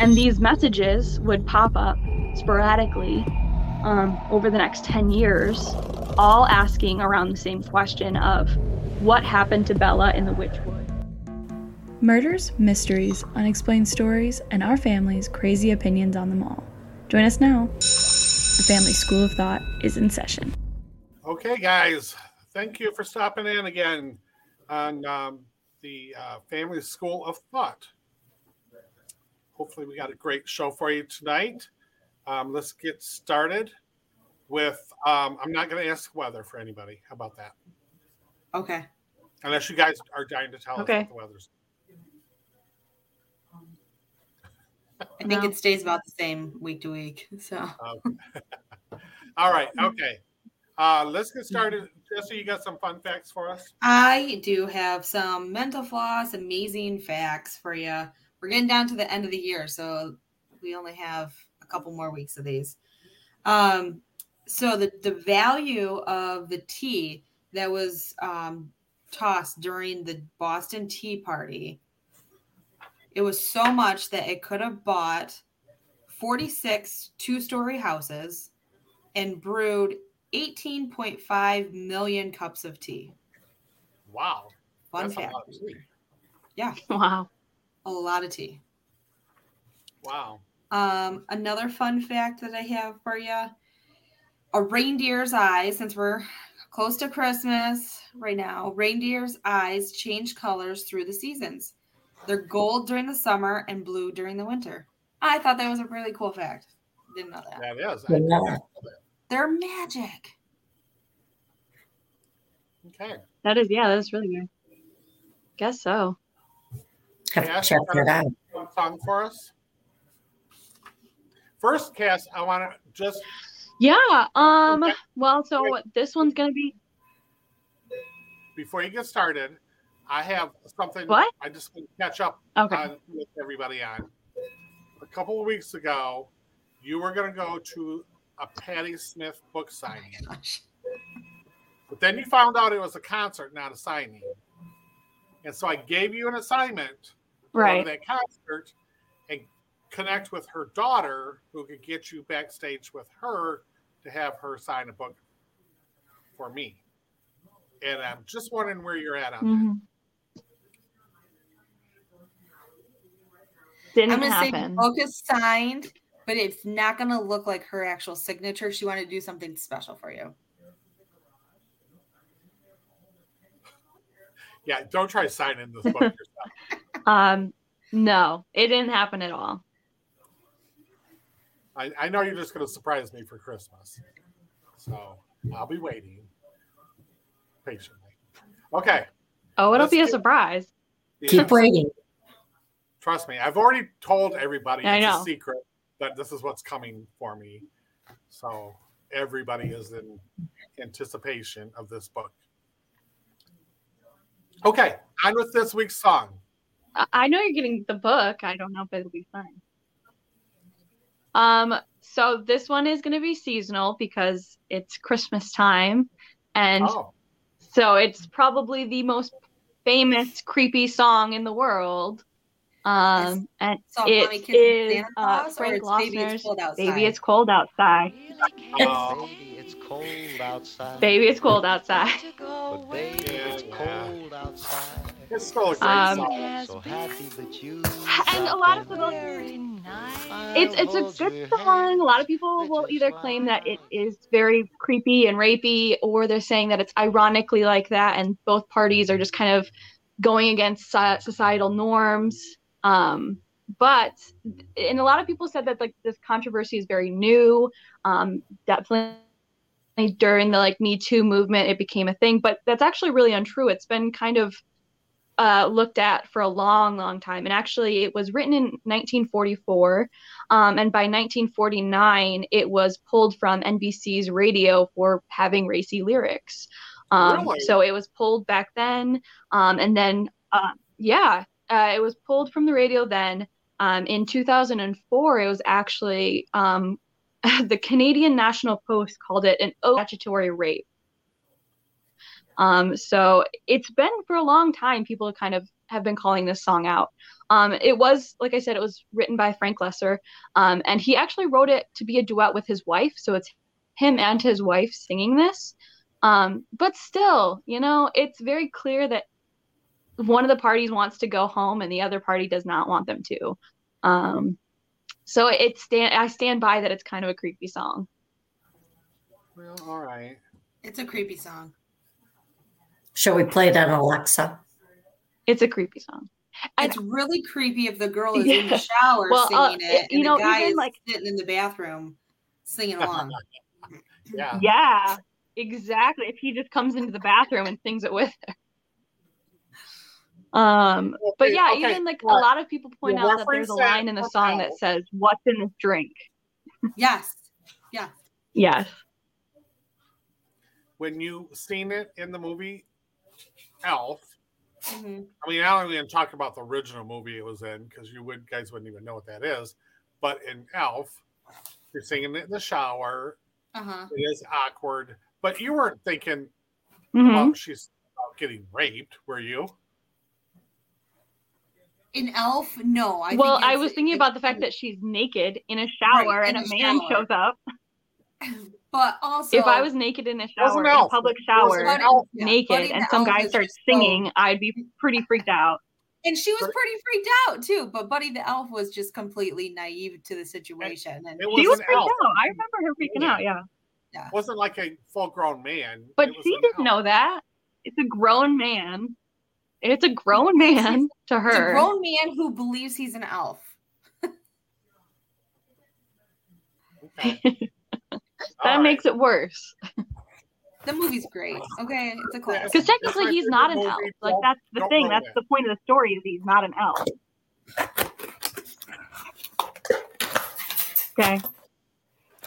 and these messages would pop up sporadically um, over the next 10 years, all asking around the same question of what happened to Bella in the Witchwood. Murders, mysteries, unexplained stories, and our family's crazy opinions on them all. Join us now. The Family School of Thought is in session. Okay, guys, thank you for stopping in again on um, the uh, Family School of Thought. Hopefully, we got a great show for you tonight. Um, let's get started with. Um, I'm not going to ask weather for anybody. How about that? Okay. Unless you guys are dying to tell Okay. us what the weather's. I think No. it stays about the same week to week. So Um, all right. Okay. Uh, let's get started. Jesse, you got some fun facts for us? I do have some mental floss, amazing facts for you. We're getting down to the end of the year, so we only have a couple more weeks of these. Um, so the the value of the tea that was um, tossed during the Boston Tea Party, it was so much that it could have bought 46 two-story houses and brewed 18.5 million cups of tea. Wow. Fun That's a fact. lot of tea. Yeah, Wow. A lot of tea. Wow. Um, another fun fact that I have for you a reindeer's eyes, since we're close to Christmas right now, reindeer's eyes change colors through the seasons. They're gold during the summer and blue during the winter. I thought that was a really cool fact. Didn't know that. That is. Yeah. I did know. They're magic. Okay. That is, yeah, that's really good. Guess so. Have Yeah, to check that out. Song for us. First, Cass, I want to just Yeah. Um. Well, so this one's gonna be before you get started, I have something. What? I just want to catch up okay. on with everybody on. A couple of weeks ago, you were going to go to a Patti Smith book signing, Gosh. but then you found out it was a concert, not a signing. And so I gave you an assignment to go Right. to that concert and connect with her daughter, who could get you backstage with her to have her sign a book for me. And I'm just wondering where you're at on that. Mhm. Didn't I'm gonna say the book is signed, but it's not gonna look like her actual signature. She wanted to do something special for you. Yeah, don't try signing this book yourself. Um. No, it didn't happen at all. I, I know you're just going to surprise me for Christmas. So I'll be waiting patiently. Okay. Oh, it'll Let's be a get- surprise. Keep waiting. Trust me, I've already told everybody I it's know. a secret that this is what's coming for me. So everybody is in anticipation of this book. Okay, on with this week's song. I- know you're getting the book. I don't know if it'll be fun. Um, so this one is going to be seasonal because it's Christmas time, and Oh, so it's probably the most famous creepy song in the world. Um, and So it Mommy Kisses is Santa uh, Frank it's Baby It's Cold Outside? "Baby It's Cold Outside." Oh. Baby, it's cold outside. Baby, it's cold outside. But baby, it's cold outside. it's still great Um. So happy that you. And a lot of people, it's it's a good song. A lot of people will either claim that it is very creepy and rapey, or they're saying that it's ironically like that, and both parties are just kind of going against societal norms. Um, but and a lot of people said that like this controversy is very new. Um, definitely during the like Me Too movement, it became a thing, but that's actually really untrue. It's been kind of uh, looked at for a long, long time. And actually, it was written in 1944. Um, and by 1949, it was pulled from NBC's radio for having racy lyrics. Um, Really? So it was pulled back then. Um, and then, uh, yeah, uh, it was pulled from the radio then. Um, in 2004, it was actually um, the Canadian National Post called it an statutory rape. Um, so it's been for a long time. People kind of have been calling this song out. Um, it was, like I said, it was written by Frank Loesser, um, and he actually wrote it to be a duet with his wife. So it's him and his wife singing this. Um, but still, you know, it's very clear that one of the parties wants to go home and the other party does not want them to. Um, so it stand I stand by that it's kind of a creepy song. Well, all right. It's a creepy song. Shall we play it on Alexa? It's a creepy song. And- It's really creepy if the girl is in the shower Well, uh, singing it, you and know, the guy even, is like- sitting in the bathroom singing along. Yeah. Yeah, exactly. If he just comes into the bathroom and sings it with her. Um, but yeah, okay, even like a lot of people point we'll out that there's a line in the for song that says, "What's in this drink?" yes. Yeah. Yes. When you seen it in the movie Elf, hmm I mean, I don't even talk about the original movie it was in because you would guys wouldn't even know what that is. But in Elf, you're singing it in the shower. Uh huh. It is awkward, but you weren't thinking Mhm. about she's about getting raped, were you? In Elf, no. I well, think I was thinking about the fact that she's naked in a shower Right, in and a a man shower. shows up. But also, if I was naked in a shower, in a public It wasn't shower, Elf. Naked, Buddy and some guy starts just so- singing, I'd be pretty freaked out. and she was pretty freaked out too. But Buddy the Elf was just completely naive to the situation, and It She was an freaked elf. out. I remember her freaking Yeah. out. Yeah, It wasn't like a full grown man. but she didn't elf. know that. It's a grown man. It's a grown man to it's a her. grown man who believes he's an elf. That All makes it worse The movie's great. Okay, it's a classic. because technically he's not an movie. elf. Like that's the don't thing. That's it. the point of the story is he's not an elf. Okay.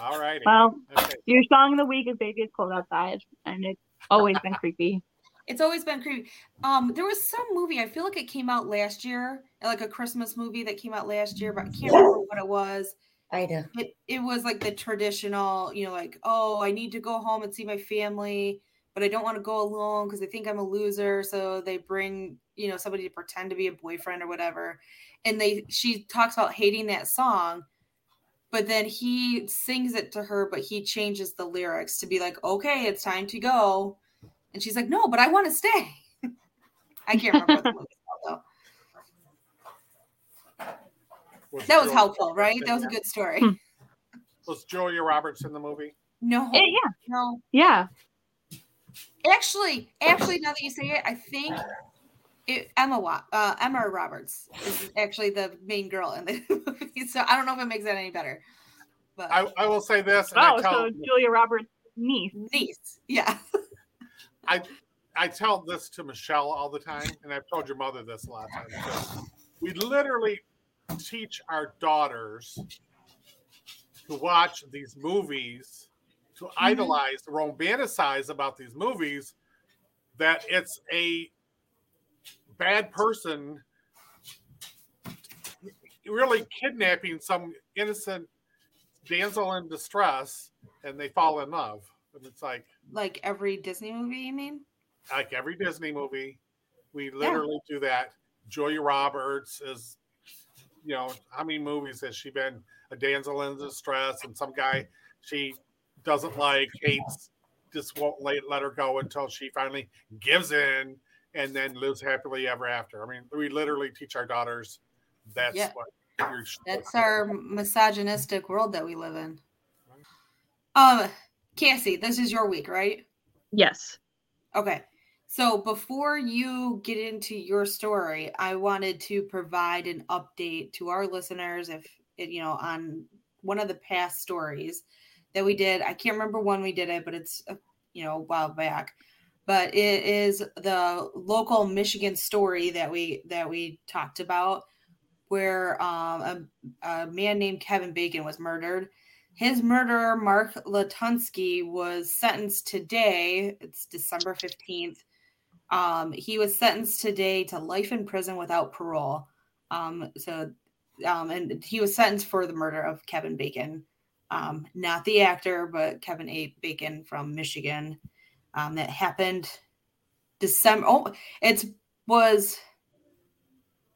All right. Well, Okay. your song of the week is "Baby It's Cold Outside," and it's always been creepy. It's always been creepy. Um, there was some movie I feel like it came out last year, like a Christmas movie that came out last year, but I can't remember what it was. Ida. It it was like the traditional, you know, like oh, I need to go home and see my family, but I don't want to go alone because they think I'm a loser, so they bring you know somebody to pretend to be a boyfriend or whatever, and they she talks about hating that song. But then he sings it to her, but he changes the lyrics to be like, okay, it's time to go. And she's like, no, but I want to stay. I can't remember what the movie's called, though. That was Julia helpful, right? That was a good story. Hmm. Was Julia Roberts in the movie? No, Eh, yeah, no. yeah. Actually, actually, now that you say it, I think it, Emma Wa- uh, Emma Roberts is actually the main girl in the movie. So I don't know if it makes that any better. But I, I will say this. Oh, I, tell, so Julia Roberts' niece. niece, yeah. I I tell this to Michelle all the time, and I've told your mother this a lot of times. We literally teach our daughters to watch these movies, to Mm-hmm. idolize, romanticize about these movies, that it's a bad person really kidnapping some innocent damsel in distress and they fall in love. And it's like Like every Disney movie, you mean? like every Disney movie, we literally do that. Julia Roberts is, you know, how many movies has she been a damsel in distress and some guy she doesn't like, hates, just won't let, let her go until she finally gives in and then lives happily ever after. I mean, we literally teach our daughters that's Yeah. what you're That's our misogynistic world that we live in. Um, Cassie, this is your week, right? Yes. Okay. So before you get into your story, I wanted to provide an update to our listeners if it, you know, on one of the past stories that we did. I can't remember when we did it, but it's uh, you know, a while back. But it is the local Michigan story that we that we talked about where um, a, a man named Kevin Bacon was murdered. His murderer, Mark Latunski, was sentenced today. It's December 15th. Um, he was sentenced today to life in prison without parole. Um, so, um, and he was sentenced for the murder of Kevin Bacon, um, not the actor, but Kevin A. Bacon from Michigan. Um, that happened December. Oh, it was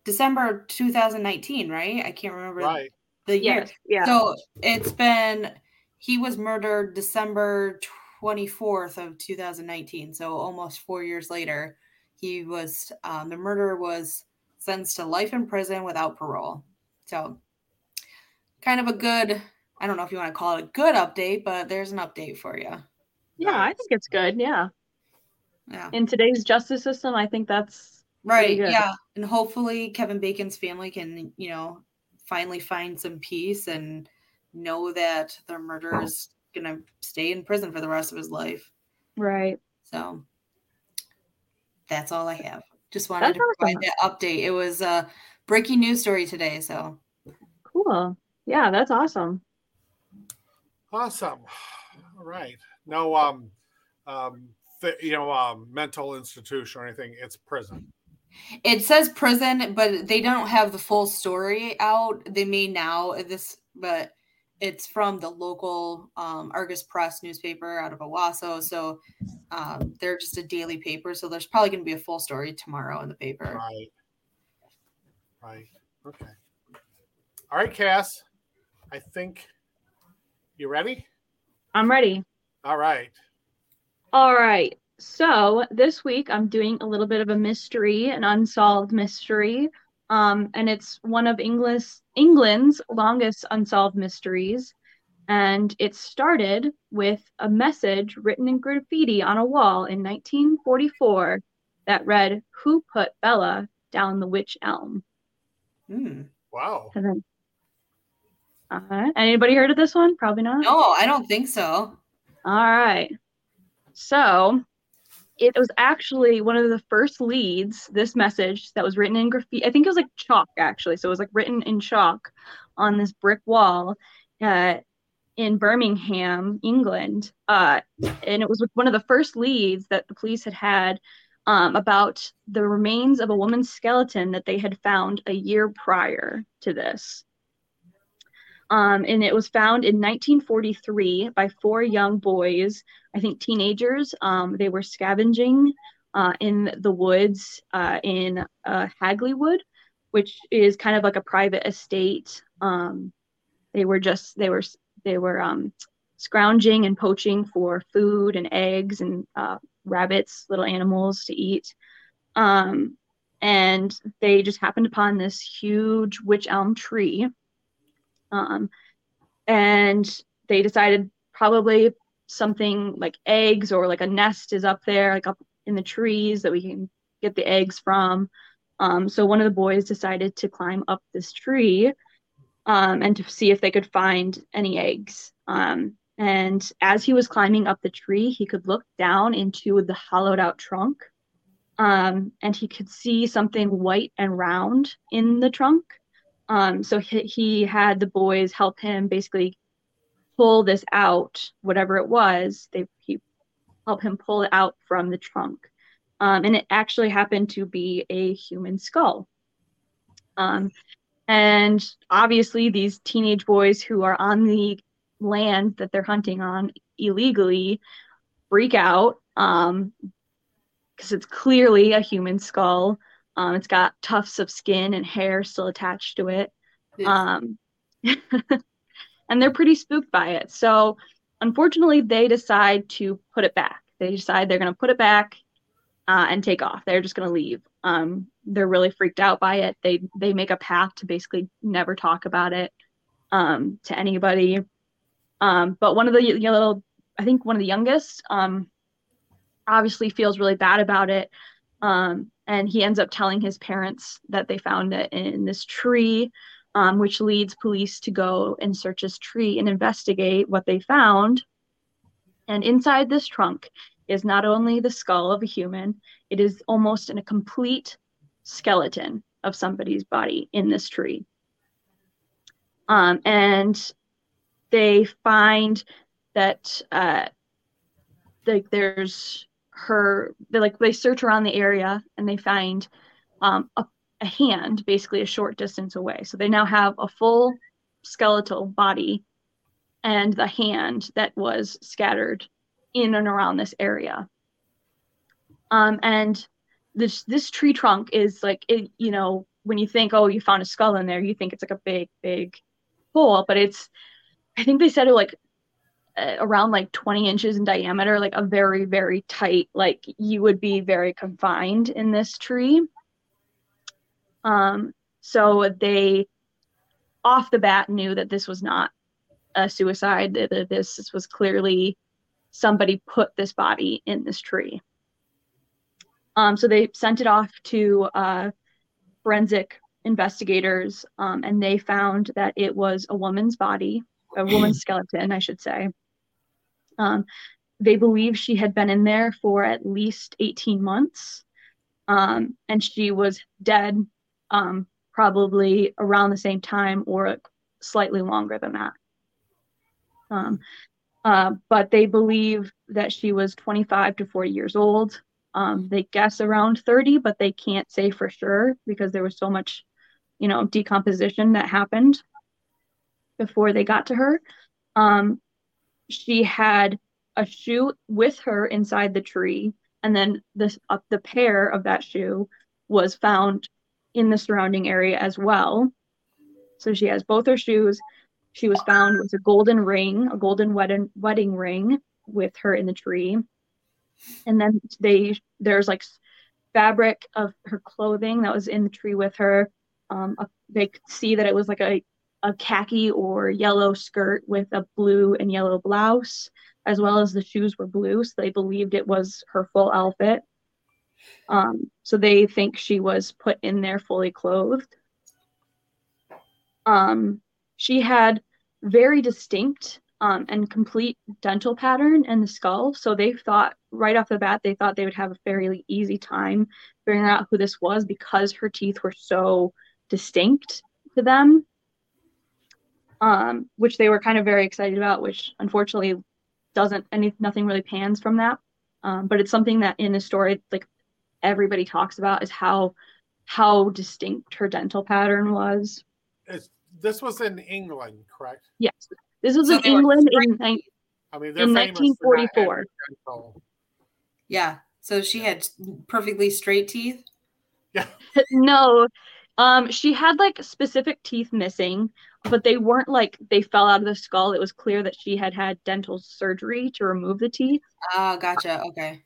December 2019, right? I can't remember Right. The year. Yes. Yeah. So it's been he was murdered December 24th of 2019. So almost four years later, he was um, the murderer was sentenced to life in prison without parole. So kind of a good I don't know if you want to call it a good update, but there's an update for you. yeah, I think it's good. Yeah. Yeah. In today's justice system, I think that's Right. good. Yeah. And hopefully Kevin Bacon's family can, you know, finally find some peace and know that their murderer is going to stay in prison for the rest of his life. right. So that's all I have. Just wanted That's to provide awesome. that update. It was a breaking news story today. So Cool. Yeah, that's awesome. Awesome. All right. No, um, um, th- you know, um, mental institution or anything. It's prison. It says prison, but they don't have the full story out. They may now this, but it's from the local um, Argus Press newspaper out of Owosso. So um, they're just a daily paper. So there's probably going to be a full story tomorrow in the paper. Right. Right. Okay. All right, Cass. I think you ready? I'm ready. All right. All right. So this week I'm doing a little bit of a mystery, an unsolved mystery. Um, and it's one of English England's longest unsolved mysteries. And it started with a message written in graffiti on a wall in 1944 that read, Who put Bella down the wych elm? Hmm. Wow. And then uh, anybody heard of this one? Probably not. No, I don't think so. All right. So it was actually one of the first leads, this message that was written in graffiti. I think it was like chalk, actually. So it was like written in chalk on this brick wall uh, in Birmingham, England. Uh, and it was one of the first leads that the police had had um, about the remains of a woman's skeleton that they had found a year prior to this. Um, and it was found in 1943 by four young boys, I think teenagers. Um, they were scavenging uh, in the woods uh, in uh, Hagley Wood, which is kind of like a private estate. Um, they were just they were they were um, scrounging and poaching for food and eggs and uh, rabbits, little animals to eat. Um, and they just happened upon this huge wych elm tree um, and they decided probably something like eggs or like a nest is up there, like up in the trees that we can get the eggs from. Um, so one of the boys decided to climb up this tree um, and to see if they could find any eggs. Um, and as he was climbing up the tree, he could look down into the hollowed out trunk. Um, and he could see something white and round in the trunk. Um, so he, he had the boys help him basically pull this out, whatever it was. They he helped him pull it out from the trunk, um, and it actually happened to be a human skull. Um, and obviously, these teenage boys who are on the land that they're hunting on illegally freak out because it's clearly a human skull. Um, it's got tufts of skin and hair still attached to it. Um, and they're pretty spooked by it. So, unfortunately, they decide to put it back. They decide they're going to put it back uh, and take off. They're just going to leave. Um, they're really freaked out by it. They they make a pact to basically never talk about it um, to anybody. Um, but one of the you know, little, I think one of the youngest, um, obviously feels really bad about it. Um, and he ends up telling his parents that they found it in this tree, um, which leads police to go and search this tree and investigate what they found. And inside this trunk is not only the skull of a human, it is almost in a complete skeleton of somebody's body in this tree. Um, and they find that uh, like there's her they like they search around the area and they find um, a, a hand basically a short distance away. So they now have a full skeletal body and the hand that was scattered in and around this area. Um, and this this tree trunk is like it you know when you think, oh, you found a skull in there, you think it's like a big, big hole, but it's, I think they said it like around like 20 inches in diameter, like a very, very tight, like you would be very confined in this tree. Um, so they off the bat knew that this was not a suicide, that this was clearly somebody put this body in this tree. Um, so they sent it off to uh, forensic investigators, um, and they found that it was a woman's body, a woman's skeleton, I should say. Um, they believe she had been in there for at least 18 months, um, and she was dead um, probably around the same time or slightly longer than that. Um, uh, but they believe that she was 25 to 40 years old. Um, they guess around 30, but they can't say for sure because there was so much, you know, decomposition that happened before they got to her. Um, she had a shoe with her inside the tree, and then this uh, the pair of that shoe was found in the surrounding area as well. So she has both her shoes. She was found with a golden ring, a golden wedding wedding ring with her in the tree. And then they there's like fabric of her clothing that was in the tree with her. Um, a, they could see that it was like a a khaki or yellow skirt with a blue and yellow blouse, as well as the shoes were blue, so they believed it was her full outfit. Um, so they think she was put in there fully clothed. Um, she had very distinct um, and complete dental pattern in the skull. So they thought right off the bat, they thought they would have a fairly easy time figuring out who this was because her teeth were so distinct to them. Um, which they were kind of very excited about, which unfortunately doesn't any nothing really pans from that. Um, but it's something that in the story, like everybody talks about, is how how distinct her dental pattern was. It's, this was in England, correct? Yes, this was So in they were England in, I mean, In famous for not 1944. Yeah. So she had perfectly straight teeth. Yeah, no. Um, she had like specific teeth missing, but they weren't like they fell out of the skull. It was clear that she had had dental surgery to remove the teeth. Oh, gotcha. Okay.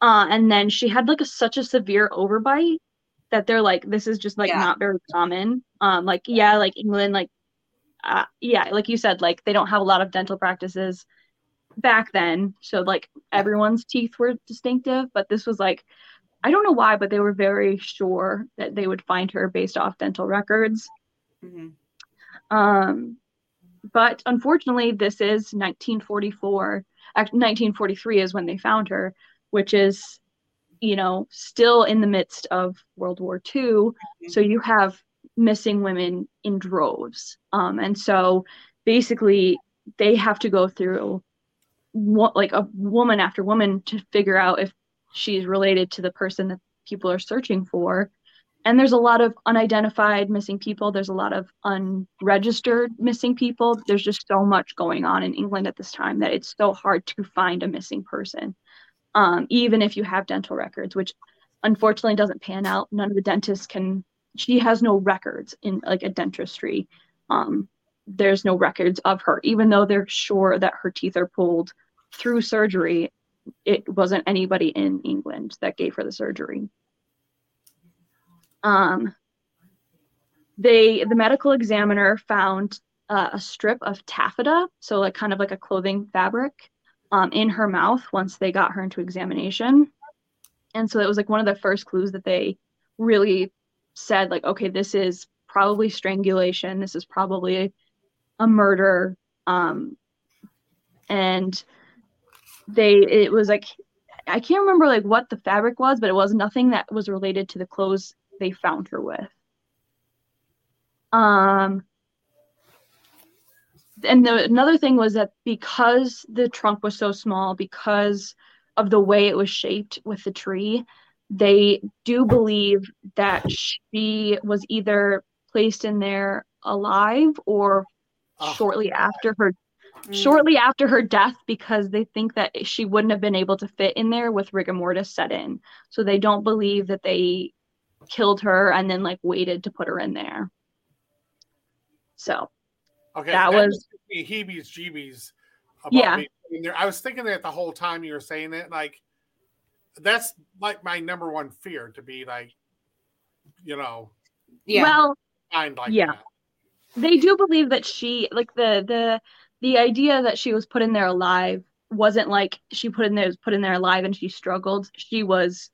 Uh, and then she had like a, such a severe overbite that they're like, this is just like Yeah. not very common. Um, like yeah, like England, like uh, yeah, like you said, like they don't have a lot of dental practices back then, so like everyone's teeth were distinctive, but this was like, I don't know why, but they were very sure that they would find her based off dental records. hmm Um, but unfortunately, this is 1944. Act 1943 is when they found her, which is, you know, still in the midst of World War II. So you have missing women in droves. Um, and so basically, they have to go through what like a woman after woman to figure out if she's related to the person that people are searching for. And there's a lot of unidentified missing people. There's a lot of unregistered missing people. There's just so much going on in england at this time that it's so hard to find a missing person um, even if you have dental records which unfortunately doesn't pan out. None of the dentists can she has no records in like a dentistry. Um, there's no records of her even though they're sure that her teeth are pulled through surgery it wasn't anybody in england that gave her the surgery um, they the medical examiner found uh, a strip of taffeta, so like kind of like a clothing fabric, um, in her mouth once they got her into examination, and so it was like one of the first clues that they really said like, okay, this is probably strangulation. This is probably a, murder. Um, and they it was like I can't remember like what the fabric was, but it was nothing that was related to the clothes they found her with. Um, and the, another thing was that because the trunk was so small, because of the way it was shaped with the tree, they do believe that she was either placed in there alive or Oh, shortly after her Mm. shortly after her death because they think that she wouldn't have been able to fit in there with rigor mortis set in. So they don't believe that they killed her and then like waited to put her in there. So Okay, That was- just gives me heebies jeebies. Yeah. being there. I was thinking that the whole time you were saying it. Like, that's like my number one fear to be like, you know, Yeah. well, like Yeah. that. they do believe that she like the the the idea that she was put in there alive wasn't like she put in there was put in there alive and she struggled. She was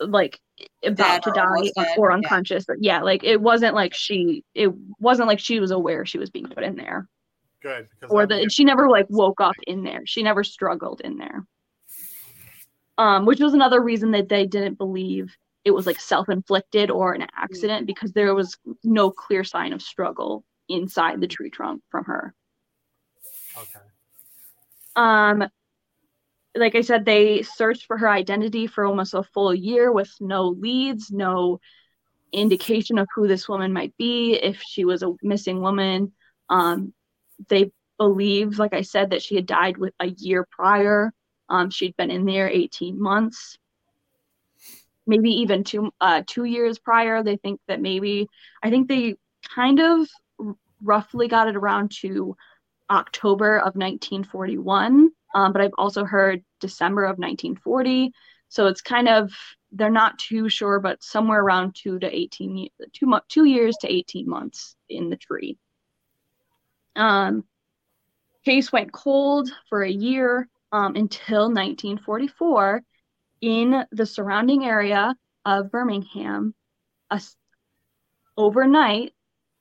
like Dead about to die or, dead, or yeah. unconscious. Yeah, like it wasn't like she it wasn't like she was aware she was being put in there. Good. Or I'm- the she never like woke up in there. She never struggled in there. Um, which was another reason that they didn't believe it was like self-inflicted or an accident because there was no clear sign of struggle inside the tree trunk from her. Okay. Um, like I said, they searched for her identity for almost a full year with no leads, no indication of who this woman might be, if she was a missing woman. Um, they believed, like I said, that she had died with a year prior. Um, she'd been in there 18 months, maybe even two uh, two years prior. They think that maybe I think they kind of roughly got it around to October of 1941, um, but I've also heard December of 1940. So it's kind of they're not too sure, but somewhere around two to 18 ye- two two years to 18 months in the tree. Um, case went cold for a year um, until 1944 in the surrounding area of Birmingham. A, overnight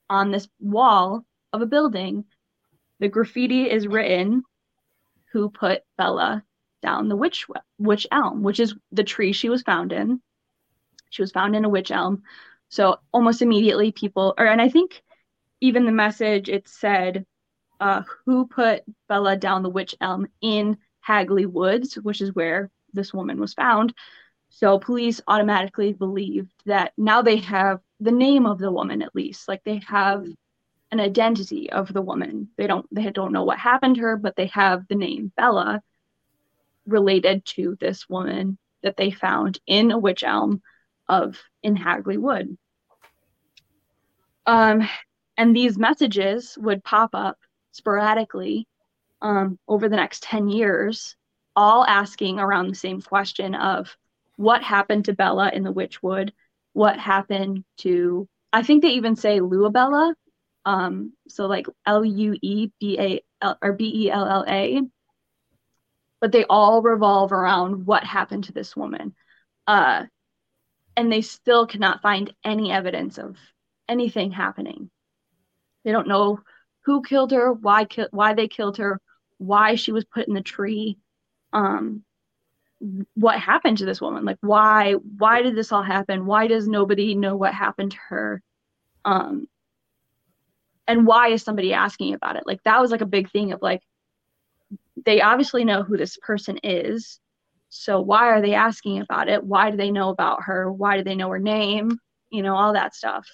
on this wall of a building, the graffiti is written, "Who put Bella down the wych wych elm?" Which is the tree she was found in. She was found in a wych elm. So almost immediately, people, or and I think even the message it said, uh, "Who put Bella down the wych elm in Hagley Woods?" Which is where this woman was found. So police automatically believed that now they have the name of the woman at least, like they have an identity of the woman. They don't they don't know what happened to her, but they have the name Bella related to this woman that they found in a wych elm of in Hagley Wood. Um, and these messages would pop up sporadically um, over the next 10 years, all asking around the same question of what happened to Bella in the Witchwood, what happened to, I think they even say Luebella, um, so like L U E B A L or B E L L A, but they all revolve around what happened to this woman. Uh, and they still cannot find any evidence of anything happening. They don't know who killed her, why ki- why they killed her, why she was put in the tree, um, what happened to this woman. Like why why did this all happen? Why does nobody know what happened to her? Um, and why is somebody asking about it? Like that was like a big thing of like they obviously know who this person is. So why are they asking about it? Why do they know about her? Why do they know her name? You know, all that stuff.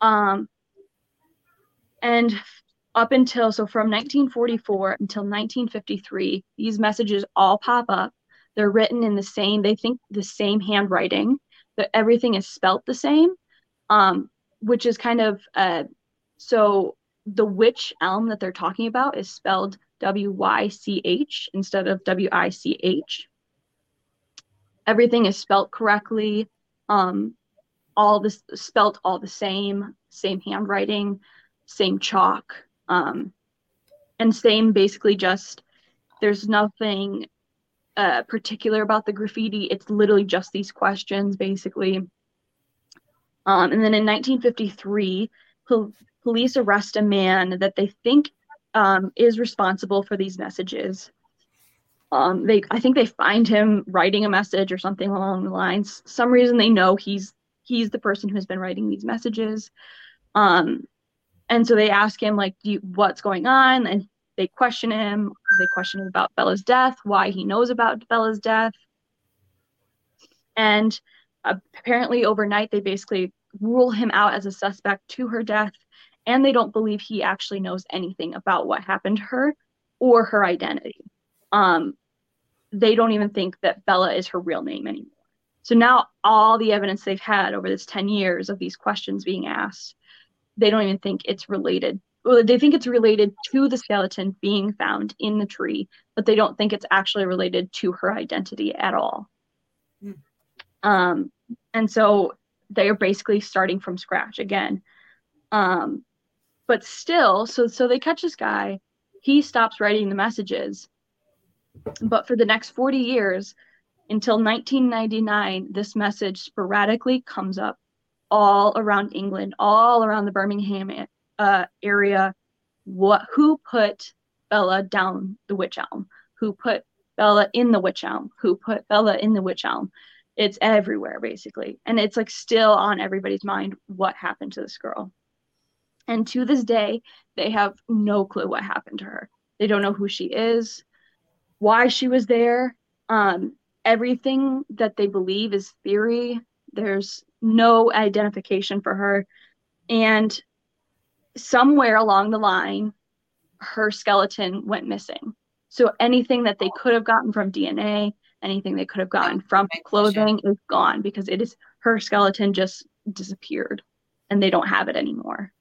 Um and up until so from 1944 until 1953, these messages all pop up. They're written in the same, they think the same handwriting, that everything is spelt the same. Um, which is kind of uh so the wych elm that they're talking about is spelled W Y C H instead of W I C H. Everything is spelt correctly. Um, all this spelt all the same, same handwriting, same chalk, um, and same basically just there's nothing uh, particular about the graffiti. It's literally just these questions basically. Um, and then in 1953, pol- police arrest a man that they think um, is responsible for these messages. Um, they, I think they find him writing a message or something along the lines. Some reason they know he's he's the person who has been writing these messages. Um, and so they ask him like, you, "What's going on?" And they question him. They question him about Bella's death, why he knows about Bella's death, and apparently overnight they basically rule him out as a suspect to her death and they don't believe he actually knows anything about what happened to her or her identity um they don't even think that bella is her real name anymore So now all the evidence they've had over this 10 years of these questions being asked, they don't even think it's related. Well, they think it's related to the skeleton being found in the tree, but they don't think it's actually related to her identity at all. Hmm. Um, and so they are basically starting from scratch again. Um, but still, so so they catch this guy, he stops writing the messages, but for the next 40 years, until 1999, this message sporadically comes up all around England, all around the Birmingham uh, area. What who put Bella down the wych elm? Who put Bella in the wych elm? Who put Bella in the wych elm? It's everywhere basically, and it's like still on everybody's mind what happened to this girl. And to this day, they have no clue what happened to her. They don't know who she is, why she was there. Um, everything that they believe is theory. There's no identification for her. And somewhere along the line, her skeleton went missing. So anything that they could have gotten from DNA, anything they could have gotten from clothing is gone because it is her skeleton just disappeared and they don't have it anymore.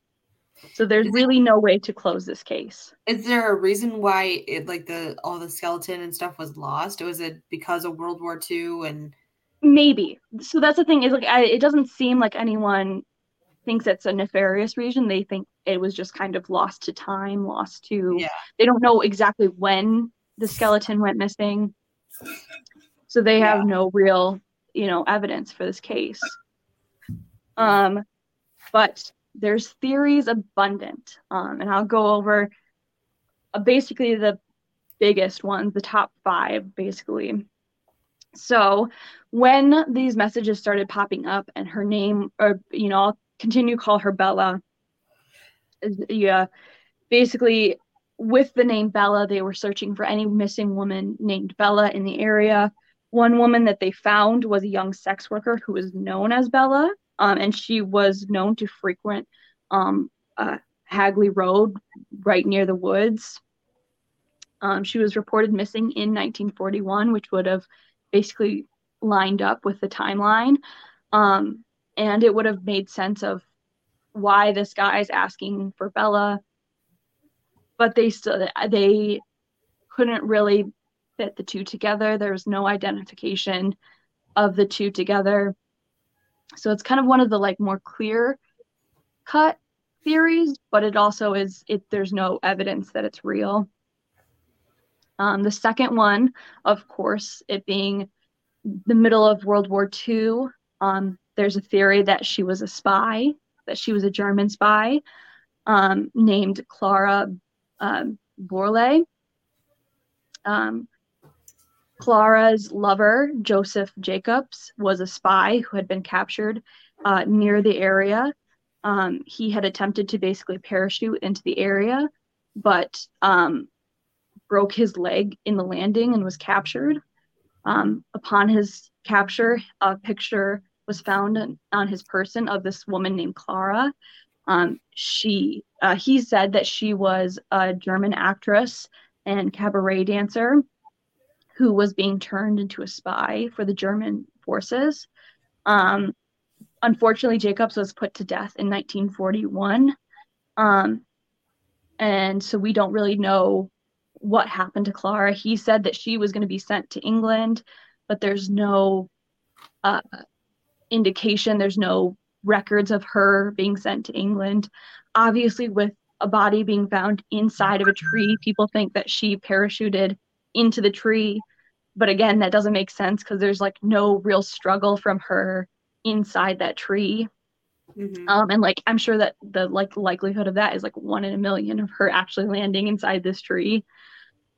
So there's really no way to close this case. Is there a reason why it like the all the skeleton and stuff was lost? Was it because of World War II and maybe? So that's the thing is like I, it doesn't seem like anyone thinks it's a nefarious reason. They think it was just kind of lost to time, lost to. Yeah. They don't know exactly when the skeleton went missing, so they have Yeah. no real, you know, evidence for this case. Um, but there's theories abundant, um, and I'll go over uh, basically the biggest ones, the top five, basically. So when these messages started popping up and her name, or you know, I'll continue to call her Bella. Yeah, basically with the name Bella, they were searching for any missing woman named Bella in the area. One woman that they found was a young sex worker who was known as Bella, um, and she was known to frequent um, uh, Hagley Road right near the woods. Um, she was reported missing in 1941, which would have basically lined up with the timeline. Um, and it would have made sense of why this guy's asking for Bella. But they still they couldn't really fit the two together. There was no identification of the two together. So it's kind of one of the like more clear cut theories, but it also is it there's no evidence that it's real. Um, the second one, of course, it being the middle of World War II, um, there's a theory that she was a spy, that she was a German spy um, named Clara um, Bauerle. Um, Clara's lover, Josef Jakobs, was a spy who had been captured uh, near the area. Um, he had attempted to basically parachute into the area, but um, broke his leg in the landing and was captured. Um, upon his capture, a picture was found on his person of this woman named Clara. Um, she, uh, he said that she was a German actress and cabaret dancer who was being turned into a spy for the German forces. Um, unfortunately, Jakobs was put to death in 1941. Um, and so we don't really know what happened to Clara. He said that she was going to be sent to England, but there's no uh, indication, there's no records of her being sent to England. Obviously, with a body being found inside of a tree, people think that she parachuted into the tree. But again, that doesn't make sense because there's like no real struggle from her inside that tree. Mhm. Um, and like I'm sure that the like likelihood of that is like one in a million of her actually landing inside this tree.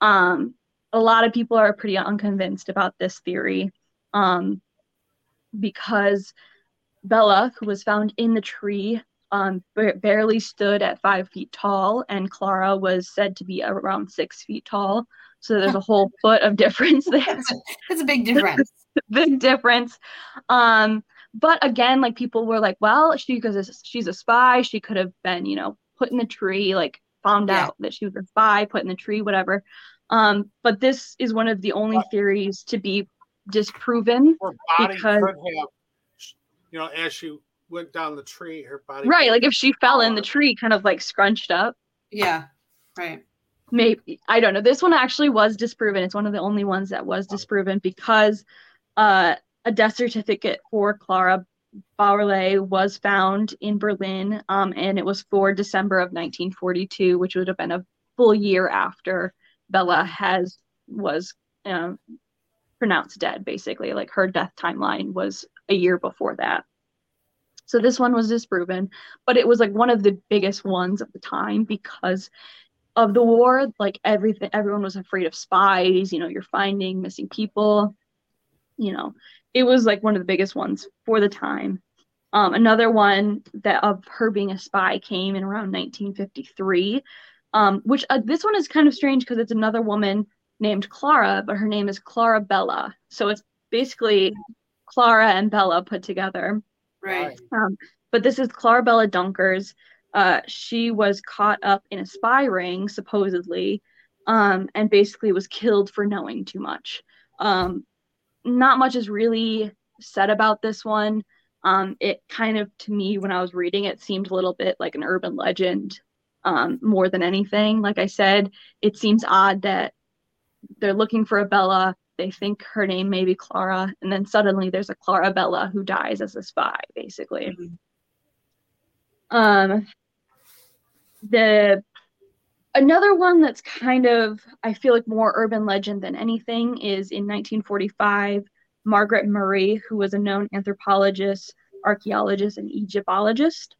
Um, a lot of people are pretty unconvinced about this theory, um, because Bella, who was found in the tree, um, ba- barely stood at five feet tall, and Clara was said to be around six feet tall. So there's a whole foot of difference there It's a big difference. big difference. Um, but again, like people were like, well, she because she's a spy, she could have been, you know, put in the tree, like found Yeah. out that she was a spy, put in the tree, whatever. Um, but this is one of the only theories to be disproven Because- you know, as she went down the tree, her body. right like if she fell in the tree kind of like scrunched up Yeah. Right. maybe i don't know this one actually was disproven it's one of the only ones that was disproven because uh, a death certificate for clara Bauerle was found in berlin um, and it was for december of 1942 which would have been a full year after bella has was um, pronounced dead basically. Like her death timeline was a year before that. So this one was disproven but it was like one of the biggest ones of the time because of the war like everything everyone was afraid of spies you know you're finding missing people you know. It was like one of the biggest ones for the time. Um, another one that of her being a spy came in around 1953 um, which uh, this one is kind of strange because it's another woman named clara but her name is clara bella so it's basically clara and bella put together Right. um, but this is Clara Bella Dronkers. Uh, she was caught up in a spy ring, supposedly, um, and basically was killed for knowing too much. Um, not much is really said about this one. Um, it kind of, to me, when I was reading it, seemed a little bit like an urban legend um, more than anything. Like I said, it seems odd that they're looking for a Bella. They think her name may be Clara, and then suddenly there's a Clara Bella who dies as a spy, basically. Mhm. Um, the another one that's kind of I feel like more urban legend than anything is in 1945, Margaret Murray, who was a known anthropologist, archaeologist, and Egyptologist,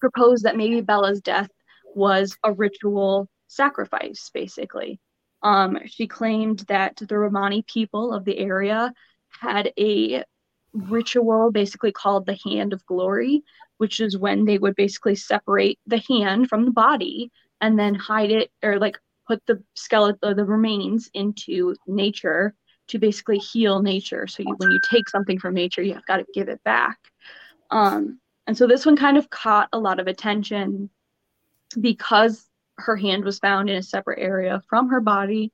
proposed that maybe Bella's death was a ritual sacrifice, basically. Um, she claimed that the Romani people of the area had a ritual basically called the Hand of Glory, which is when they would basically separate the hand from the body and then hide it or like put the skeleton or the remains into nature to basically heal nature. So you, when you take something from nature, you've got to give it back. Um, and so this one kind of caught a lot of attention because her hand was found in a separate area from her body,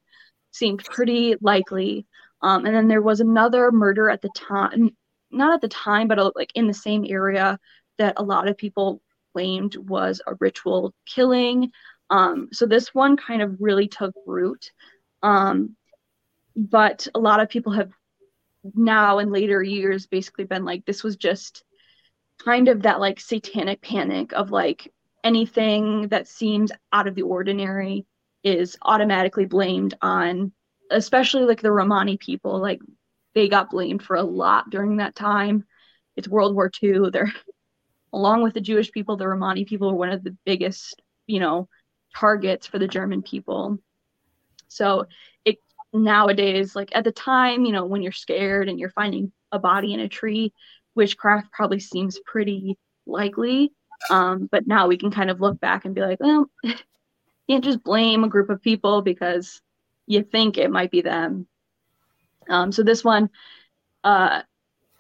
seemed pretty likely. Um, and then there was another murder at the time, not at the time, but uh, like in the same area that a lot of people claimed was a ritual killing. Um, so this one kind of really took root. Um, but a lot of people have now in later years basically been like, this was just kind of that like satanic panic of like anything that seems out of the ordinary is automatically blamed on, especially like the Romani people. Like they got blamed for a lot during that time. It's World War II. They're along with the Jewish people, the Romani people were one of the biggest, you know, targets for the German people. So it nowadays, like at the time, you know, when you're scared and you're finding a body in a tree, witchcraft probably seems pretty likely. Um, but now we can kind of look back and be like, well, you can't just blame a group of people because you think it might be them. Um, so this one, uh,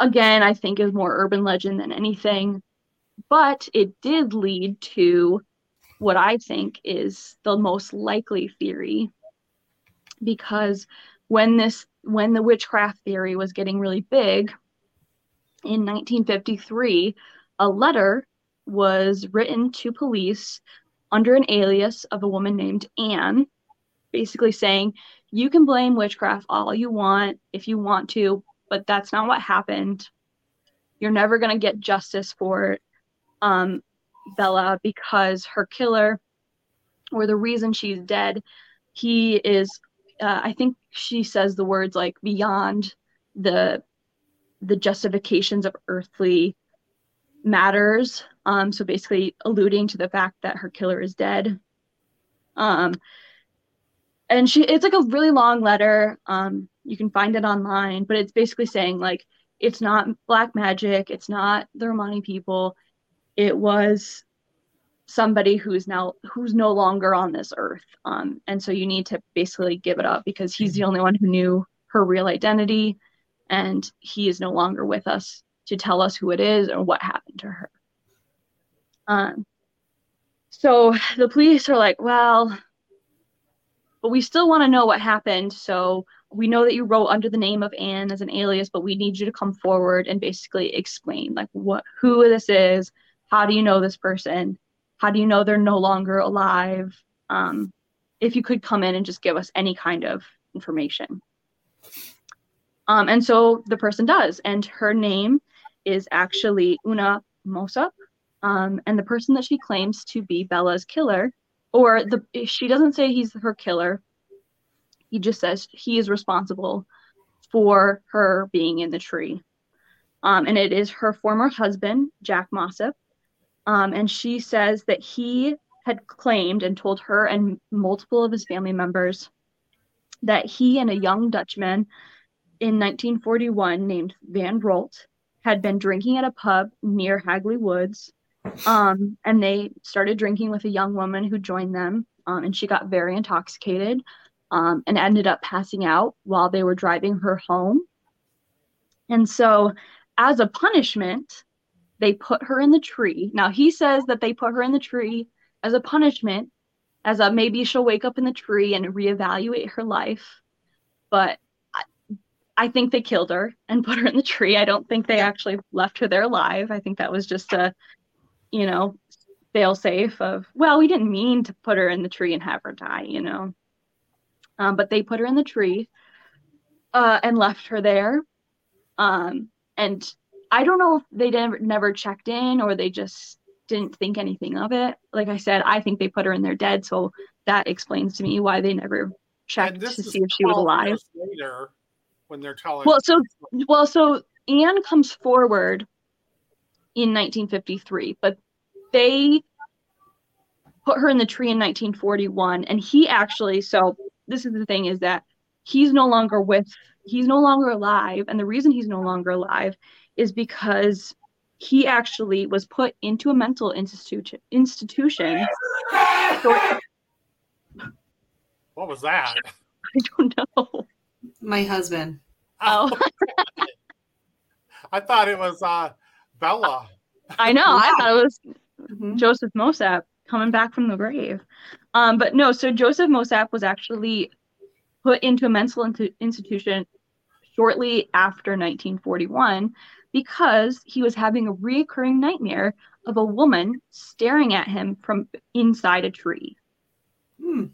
again, I think is more urban legend than anything, but it did lead to what I think is the most likely theory because when this when the witchcraft theory was getting really big in 1953 a letter was written to police under an alias of a woman named Anne basically saying you can blame witchcraft all you want if you want to but that's not what happened you're never going to get justice for um, Bella because her killer or the reason she's dead he is uh, I think she says the words like beyond the the justifications of earthly matters. Um, so basically alluding to the fact that her killer is dead. Um, and she it's like a really long letter. Um, you can find it online, but it's basically saying like it's not black magic, it's not the Romani people. It was somebody who's now who's no longer on this earth um and so you need to basically give it up because he's the only one who knew her real identity and he is no longer with us to tell us who it is or what happened to her um so the police are like well but we still want to know what happened so we know that you wrote under the name of Anne as an alias, but we need you to come forward and basically explain like what who this is, how do you know this person, how do you know they're no longer alive? Um, if you could come in and just give us any kind of information. Um, and so the person does, and her name is actually Una Mossop. Um, and the person that she claims to be Bella's killer, or the she doesn't say he's her killer. He just says he is responsible for her being in the tree. Um, and it is her former husband, Jack Mossop. Um, and she says that he had claimed and told her and multiple of his family members that he and a young Dutchman in 1941 named Van Rolt had been drinking at a pub near Hagley Woods. Um, and they started drinking with a young woman who joined them. Um, and she got very intoxicated um, and ended up passing out while they were driving her home. And so, as a punishment, they put her in the tree. Now, he says that they put her in the tree as a punishment, as a maybe she'll wake up in the tree and reevaluate her life. But I, I think they killed her and put her in the tree. I don't think they actually left her there alive. I think that was just a, you know, fail safe of, well, we didn't mean to put her in the tree and have her die, you know. Um, but they put her in the tree uh, and left her there. Um, and I don't know if they never never checked in or they just didn't think anything of it. Like I said, I think they put her in there dead, so that explains to me why they never checked to see if she was alive. Later, when they're telling. Well, so well, so Anne comes forward in 1953, but they put her in the tree in 1941, and he actually. So this is the thing: is that he's no longer with. He's no longer alive, and the reason he's no longer alive is because he actually was put into a mental institution institution. short- what was that? I don't know. My husband. Oh, I thought it was uh, Bella. I know. I thought it was Mhm. Joseph Mossop coming back from the grave. Um, but no, so Joseph Mossop was actually put into a mental intu- institution shortly after 1941 because he was having a reoccurring nightmare of a woman staring at him from inside a tree. Hmm.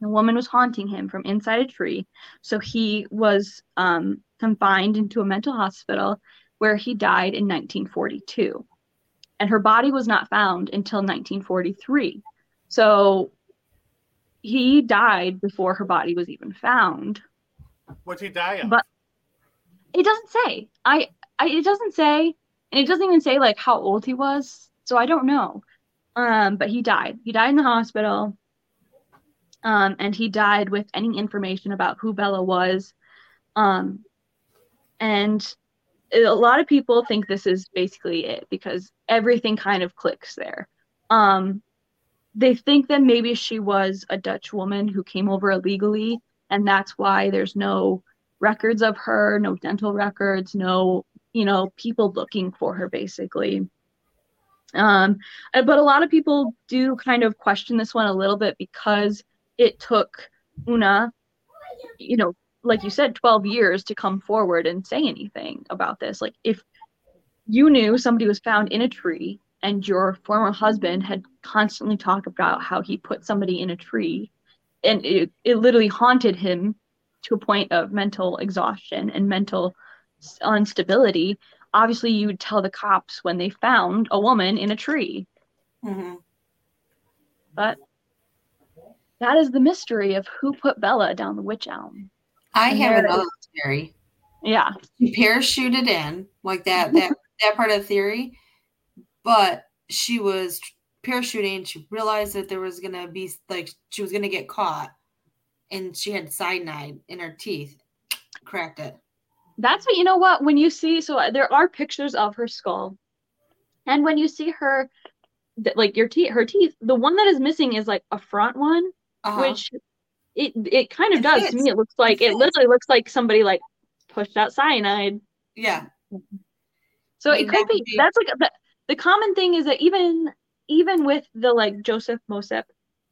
The woman was haunting him from inside a tree. So he was um, confined into a mental hospital where he died in 1942. And her body was not found until 1943. So he died before her body was even found. What'd he die of? But- It doesn't say. I, I it doesn't say, and it doesn't even say like how old he was. So I don't know. Um, but he died. He died in the hospital. Um, and he died with any information about who Bella was. Um, and a lot of people think this is basically it because everything kind of clicks there. Um, they think that maybe she was a Dutch woman who came over illegally, and that's why there's no records of her, no dental records, no, you know, people looking for her basically. Um, uh, but a lot of people do kind of question this one a little bit because it took Una, you know, like you said, 12 years to come forward and say anything about this. Like, if you knew somebody was found in a tree and your former husband had constantly talked about how he put somebody in a tree and it, it literally haunted him to a point of mental exhaustion and mental instability, obviously you would tell the cops when they found a woman in a tree. Mhm. But that is the mystery of who put Bella down the wych elm. I And have another theory. Yeah. She parachuted in like that that that part of the theory, but she was parachuting. She realized that there was gonna be like she was gonna get caught, and she had cyanide in her teeth. Cracked it. That's what you know what when you see so uh, there are pictures of her skull. And when you see her like your teeth her teeth, the one that is missing is like a front one, Uh-huh. which it it kind of It does to me. It looks like It it literally looks like somebody like pushed out cyanide. yeah, So it could be be- that's like the, the common thing is that even even with the like Joseph Mossop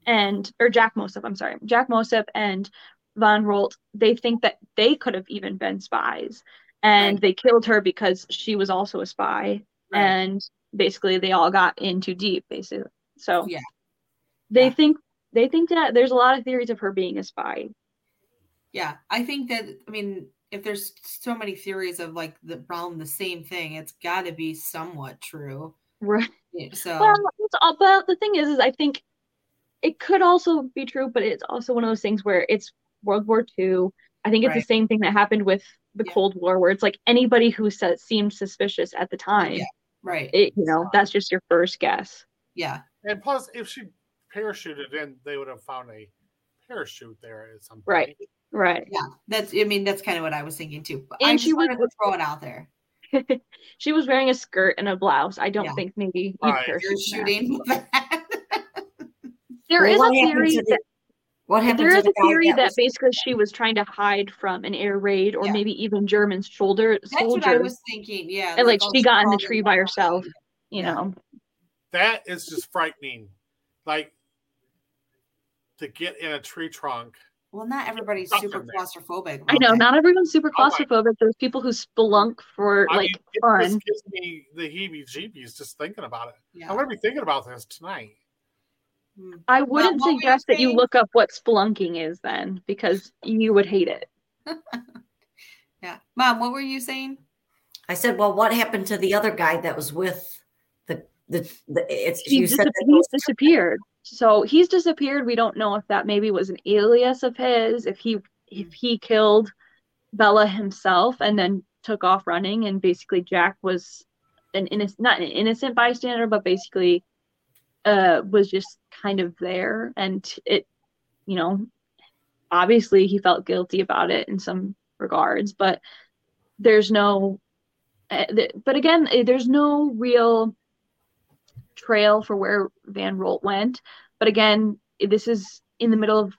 and or Jack Mossop, I'm sorry, Jack Mossop and von Rolt, they think that they could have even been spies, and Right. they killed her because she was also a spy, Right. and basically they all got in too deep, basically. So Yeah. they Yeah. think they think that there's a lot of theories of her being a spy. Yeah, I think that I mean, if there's so many theories of like the realm, the same thing, it's got to be somewhat true. Right. So Well, it's all, but the thing is, is I think it could also be true, but it's also one of those things where it's World War II. I think it's the same thing that happened with the Yeah. Cold War, where it's like anybody who said seemed suspicious at the time, Yeah. right, it you know that's just your first guess. yeah, And plus, if she parachuted in, they would have found a parachute there at some point. Right. Right. yeah. That's I mean, that's kind of what I was thinking too. But And I she just was- wanted to throw it out there. she was wearing a skirt and a blouse. I don't Yeah. think maybe you'd Right. parachute You're in that. shooting. There Well, is a theory the- that What happened there to is the a theory that was- basically she was trying to hide from an air raid or Yeah. maybe even German shoulder That's what I was thinking. Yeah, And, like, oh, she got in the tree by herself. you Yeah. know. That is just frightening. Like to get in a tree trunk. Well, not everybody's Stuff super claustrophobic. I know not everyone's super Oh claustrophobic. There's people who spelunk for I like mean, it fun. just gives me the heebie-jeebies just thinking about it. Yeah. I'm gonna be thinking about this tonight. Mm. I wouldn't what were you suggest that you look up what spelunking is then because you would hate it. Yeah, mom, what were you saying? I said, well, what happened to the other guy that was with the the, the it's He you said disap- that he's disappeared. So he's disappeared. We don't know if that maybe was an alias of his, if he if he killed Bella himself and then took off running and basically Jack was an innocent not an innocent bystander, but basically uh was just kind of there and it you know obviously he felt guilty about it in some regards, but there's no th- but again, eh, there's no real trail for where Van Rolt went. But again, this is in the middle of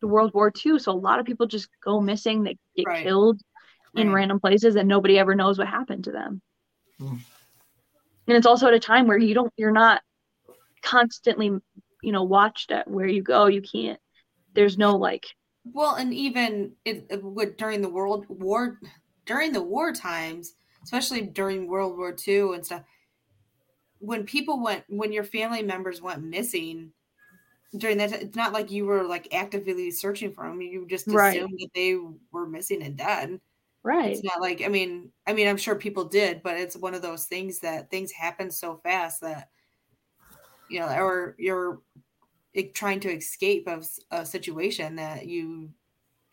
the World War II, so a lot of people just go missing. They get Right. killed in Right. random places, and nobody ever knows what happened to them. Hmm. And it's also at a time where you don't, you're not constantly, you know, watched at where you go. You can't. There's no like, Well, and even it, it would during the World War during the war times, especially during World War II and stuff, when people went when your family members went missing during that, it's not like you were like actively searching for them. You just Right. assumed that they were missing and dead. right. It's not like I mean, I mean, I'm sure people did, but it's one of those things that things happen so fast that you know, or you're trying to escape of a situation that you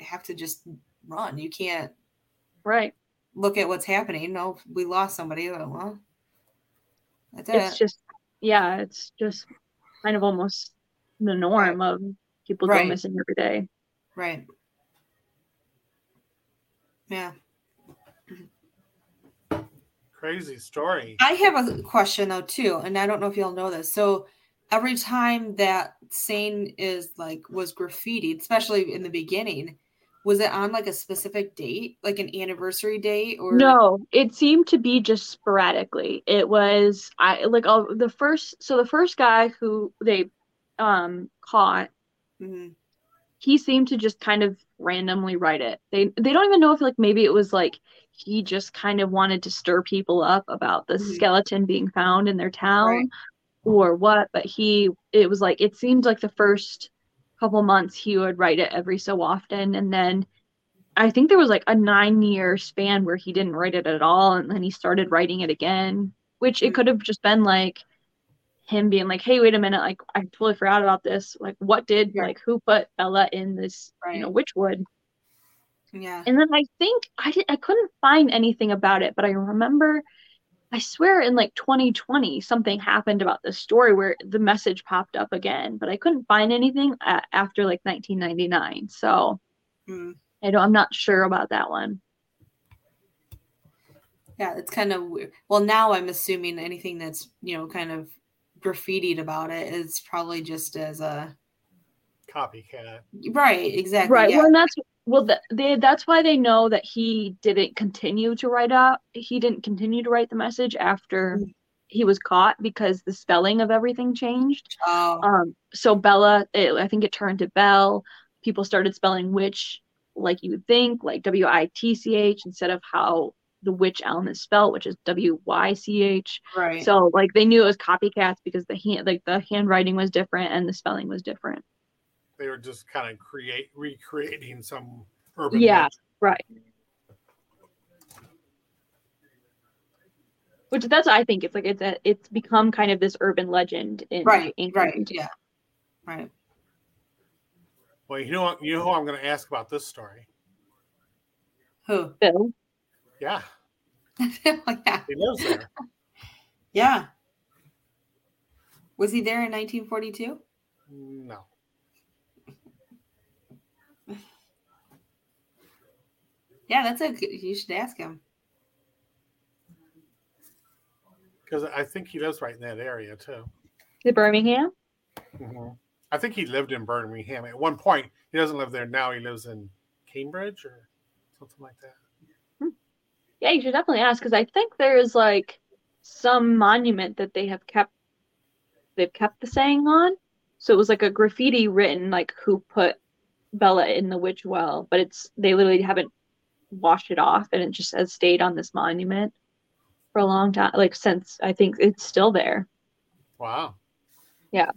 have to just run. You can't Right. look at what's happening. No, we lost somebody. Oh, Well, that's It's it. just, yeah, it's just kind of almost the norm of people Right. go missing every day. right. Yeah. Crazy story. I have a question though too, and I don't know if y'all know this. So every time that Sane is like was graffitied, especially in the beginning, was it on like a specific date, like an anniversary date, or No, it seemed to be just sporadically. It was I like oh, the first so the first guy who they um caught, Mhm. he seemed to just kind of randomly write it. They they don't even know if like maybe it was like he just kind of wanted to stir people up about the Mhm. skeleton being found in their town Right. or what, but he it was like it seemed like the first couple months he would write it every so often and then I think there was like a nine year span where he didn't write it at all, and then he started writing it again, which it Mm. could have just been like him being like, "Hey, wait a minute! Like, I totally forgot about this. Like, what did Right. like who put Bella in this, you know, Witchwood?" yeah, And then I think I did I couldn't find anything about it, but I remember, I swear in like 2020 something happened about this story where the message popped up again, but I couldn't find anything a after like 1999. So Mm. I don't, I'm not sure about that one. yeah, it's kind of weird. Well, now I'm assuming anything that's you know kind of graffitied about it is probably just as a Copycat. right, exactly, Right. yeah, Well, and that's well, th they that's why they know that he didn't continue to write out. He didn't continue to write the message after Mm. he was caught because the spelling of everything changed. oh, Um, so Bella, it, I think it turned to Bell. People started spelling witch like you would think, like W I T C H instead of how the wych elm is spelled, which is W Y C H. Right. So like they knew it was copycats because the hand like the handwriting was different and the spelling was different. They were just kind of create recreating some urban. Yeah. legend. Right. Which that's what I think it's like it's a, it's become kind of this urban legend in right. England. Right. Yeah. Right. Well, you know, you know who I'm going to ask about this story. Who? Bill. Yeah, oh, yeah. he lives there. Yeah. Was he there in 1942? No, Yeah, that's a. good- You should ask him. because I think he lives right in that area too. The Birmingham. Mhm. I think he lived in Birmingham at one point. He doesn't live there now. He lives in Cambridge or something like that. Yeah, you should definitely ask because I think there's like some monument that they have kept they've kept the saying on. So it was like a graffiti written like who put Bella in the witch well, but it's they literally haven't washed it off and it just has stayed on this monument for a long time. Like since I think it's still there. Wow. Yeah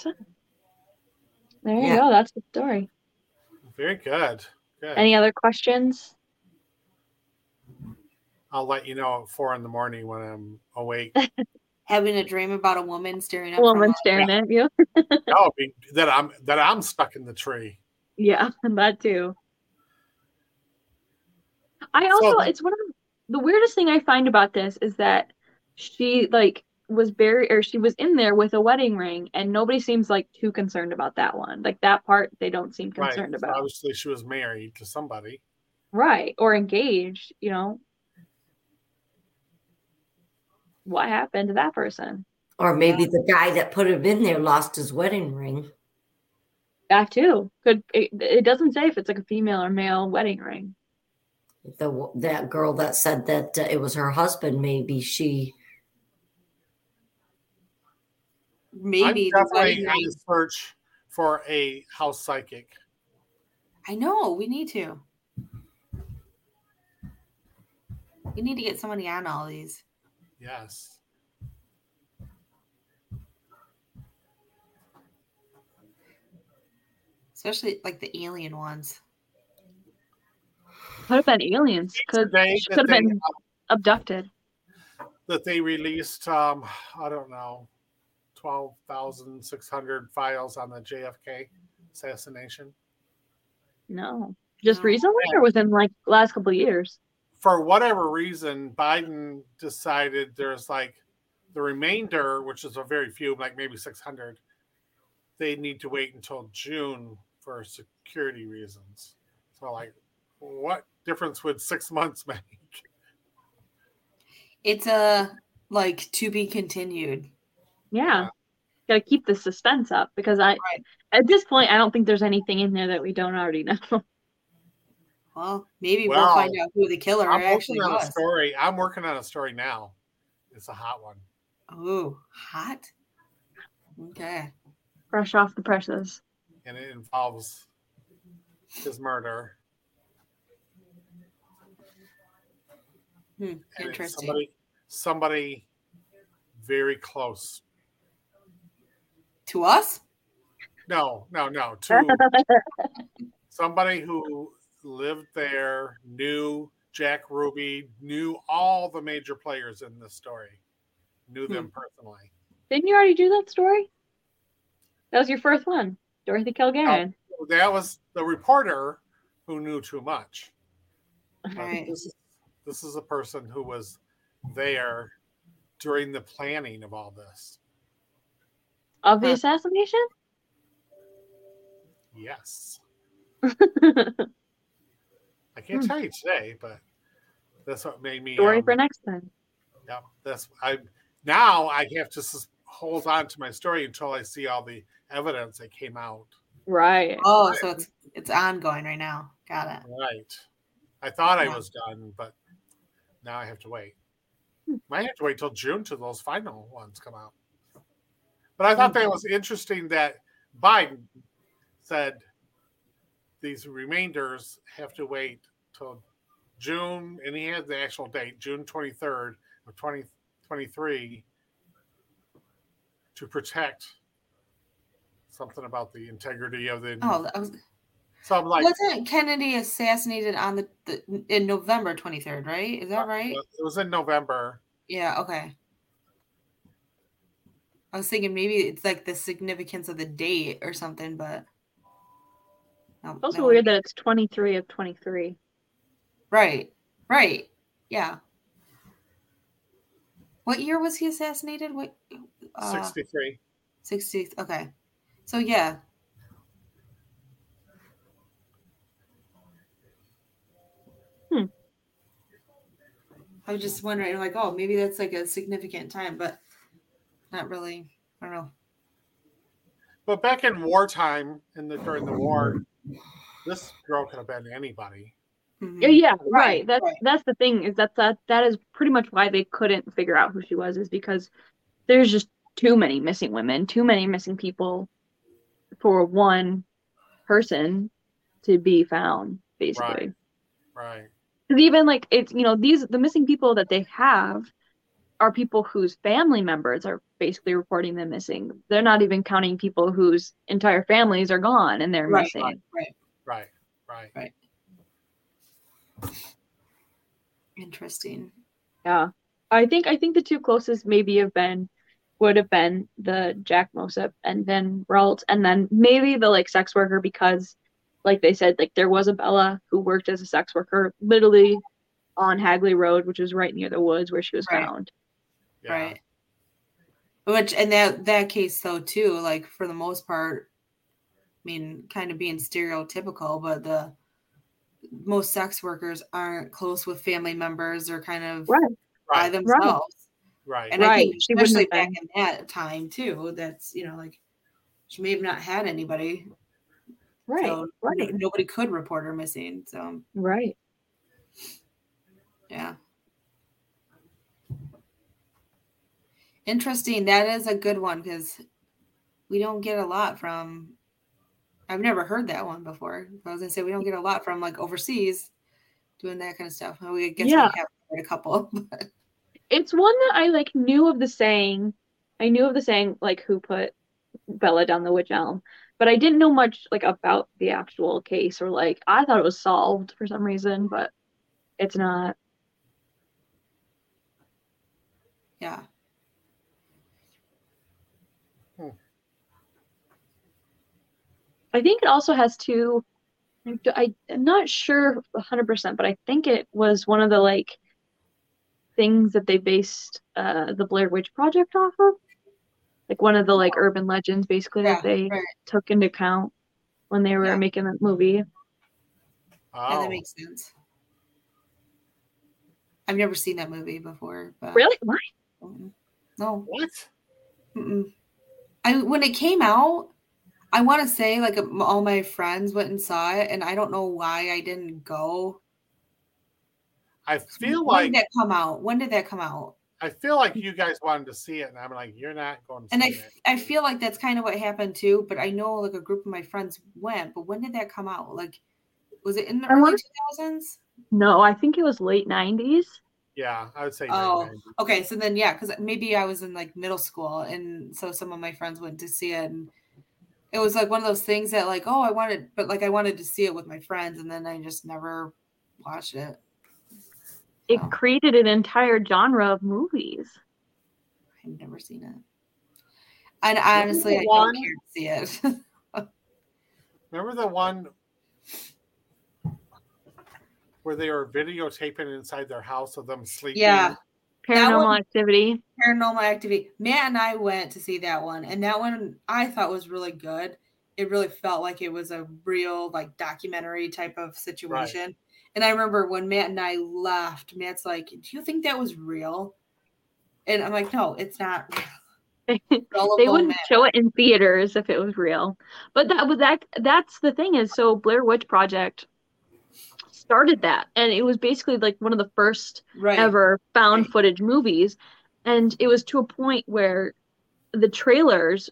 so there you Yeah. go. That's the story. Very good. Good. Any other questions? I'll let you know at four in the morning when I'm awake. Having a dream about a woman staring up. Woman staring at you. no, be- that I'm that I'm stuck in the tree. Yeah, that too. I also, So- it's one of the, the weirdest thing I find about this is that she like was buried or she was in there with a wedding ring and nobody seems like too concerned about that one. Like that part they don't seem Right. concerned So about. obviously, she was married to somebody. Right. Or engaged, you know. What happened to that person? Or maybe the guy that put him in there lost his wedding ring. That too. Could it, it doesn't say if it's like a female or male wedding ring. The that girl that said that uh, it was her husband. Maybe she. Maybe I'm the definitely wedding on the search for a house psychic. I know. We need to. We need to get somebody on all these. Yes. Especially like the alien ones. Could have been aliens. Could Today she could have been abducted. that they released, um, I don't know, twelve thousand six hundred files on the JFK assassination. No. Just recently or within like last couple of years? For whatever reason, Biden decided there's like the remainder, which is a very few, like maybe six hundred. They need to wait until June for security reasons. So, like, what difference would six months make? It's a like to be continued. Yeah. Gotta keep the suspense up because I Right. at this point I don't think there's anything in there that we don't already know. Well, maybe Well, we'll find out who the killer I'm actually working on a story. I'm working on a story now. It's a hot one. Oh, hot. Okay. Fresh off the presses. and it involves his murder. Hmm, interesting. Somebody, somebody very close. To us? No, no, no. To somebody who lived there, knew Jack Ruby, knew all the major players in this story, knew them personally. Didn't you already do that story? That was your first one. Dorothy Kilgallen. That was the reporter who knew too much. But Right. This is this is a person who was there during the planning of all this. Of the assassination? Yes. I can't Hmm. tell you today, but that's what made me. story um, for next time. Yeah, that's I. Now I have to sus- hold on to my story until I see all the evidence that came out. Right. Oh, so it's it's ongoing right now. Got it. Right. I thought I was done, but now I have to wait. Hmm. Might have to wait till June till those final ones come out. But I thought that was interesting that Biden said these remainders have to wait till June, and he had the actual date, June 23rd of 2023, to protect something about the integrity of the. Oh, I was, so I'm like, wasn't Kennedy assassinated on the, the in November 23rd, right? Is that right? it was in November. Yeah, okay. I was thinking maybe it's like the significance of the date or something, but no, It's also that weird that it's 23 of 23. right, right, yeah. What year was he assassinated? What? Uh, 63. 60. Okay, so yeah. I was just wondering, like, oh, maybe that's like a significant time, but not really. I don't know. But back in wartime, in the during the war, this girl could have been anybody. Mhm. Yeah, yeah, right. Right, That's right. that's the thing is that that that is pretty much why they couldn't figure out who she was is because there's just too many missing women, too many missing people for one person to be found, basically. Right. Because even like it's you know these the missing people that they have are people whose family members are basically reporting them missing. They're not even counting people whose entire families are gone and they're Right, missing. right, right. Right. Right. Interesting. Yeah. I think I think the two closest maybe have been would have been the Jack Mossop and then Ralt and then maybe the like sex worker because like they said like there was a Bella who worked as a sex worker literally on Hagley Road which was right near the woods where she was Right. found. Yeah. Right. Which in that that case though too, like for the most part, I mean, kind of being stereotypical, but the most sex workers aren't close with family members or kind of Right. by Right. themselves. Right. And I Right. think She wouldn't especially back been. in that time too, that's you know, like she may have not had anybody. Right. So right. no- nobody could report her missing. So Right. yeah. Interesting. That is a good one because we don't get a lot from. I've never heard that one before. I was gonna say we don't get a lot from like overseas doing that kind of stuff. We guess Yeah. we have a couple. but- It's one that I like knew of the saying. I knew of the saying like who put Bella down the wych elm, but I didn't know much like about the actual case or like I thought it was solved for some reason, but it's not. yeah. I think it also has to. I, I'm not sure 100%, but I think it was one of the like things that they based uh, the Blair Witch Project off of. Like one of the like urban legends basically Yeah, that they right. took into account when they were Yeah. making that movie. Yeah, Oh. that makes sense. I've never seen that movie before, but Really? Why? No. what? Mm-mm. I when it came out, I want to say like all my friends went and saw it, and I don't know why I didn't go. I feel when like did that come out? When did that come out? I feel like you guys wanted to see it, and I'm like, you're not going to And see I, it. I feel like that's kind of what happened too. But I know like a group of my friends went. But when did that come out? Like, was it in the I early wanna- two thousands? No, I think it was late 90s. Yeah, I would say. Oh, 99. okay. So then, yeah, because maybe I was in like middle school, and so some of my friends went to see it, and it was like one of those things that like, oh, I wanted, but like I wanted to see it with my friends, and then I just never watched it. It Oh. created an entire genre of movies. I've never seen it, and honestly, I one- don't care to see it. Remember the one where they were videotaping inside their house of them sleeping? yeah, Paranormal one- Activity. Paranormal Activity. Matt and I went to see that one, and that one I thought was really good. It really felt like it was a real like documentary type of situation. And I remember when Matt and I left, Matt's like, "Do you think that was real?" And I'm like, "No, it's not." real." They wouldn't show it in theaters if it was real. But that was that that's the thing is so Blair Witch Project started that and it was basically like one of the first right. ever found Right. footage movies and it was to a point where the trailers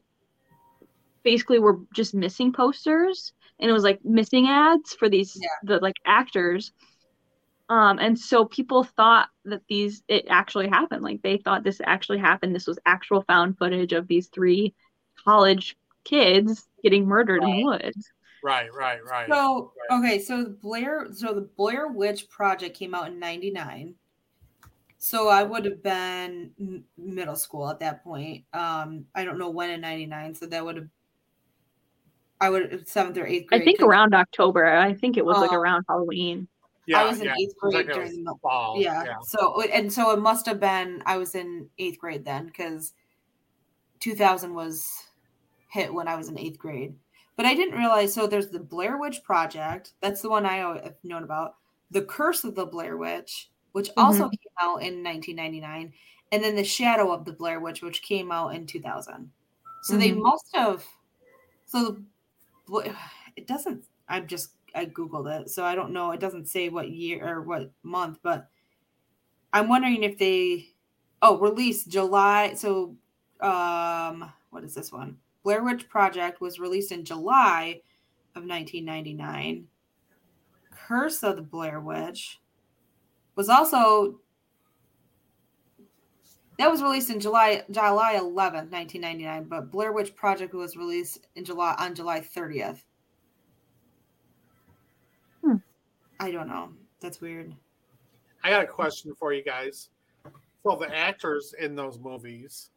basically were just missing posters and it was like missing ads for these Yeah. the like actors. Um, and so people thought that these it actually happened. Like they thought this actually happened. This was actual found footage of these three college kids getting murdered in the woods. Right, right, right. So Right. okay, so Blair so the Blair Witch Project came out in '99. So I would have been middle school at that point. Um, I don't know when in '99, so that would have I would seventh or eighth grade. I think 'cause- around October. I think it was like Um, around Halloween. yeah, I was in yeah. eighth grade like during the fall. yeah. So and so it must have been I was in eighth grade then because 2000 was hit when I was in eighth grade. But I didn't realize. So there's the Blair Witch Project. That's the one I al- have known about. The Curse of the Blair Witch, which also came out in 1999, and then the Shadow of the Blair Witch, which came out in 2000. So they Mhm. must have. So the, Bla- it doesn't. I'm just I googled it, so I don't know. It doesn't say what year or what month, but I'm wondering if they. Oh, released July. So, um, what is this one? Blair Witch Project was released in July of 1999. Curse of the Blair Witch was also that was released in July July 11th, 1999, but Blair Witch Project was released in July on July 30th. Hmm. I don't know. That's weird. I got a question for you guys. So the actors in those movies,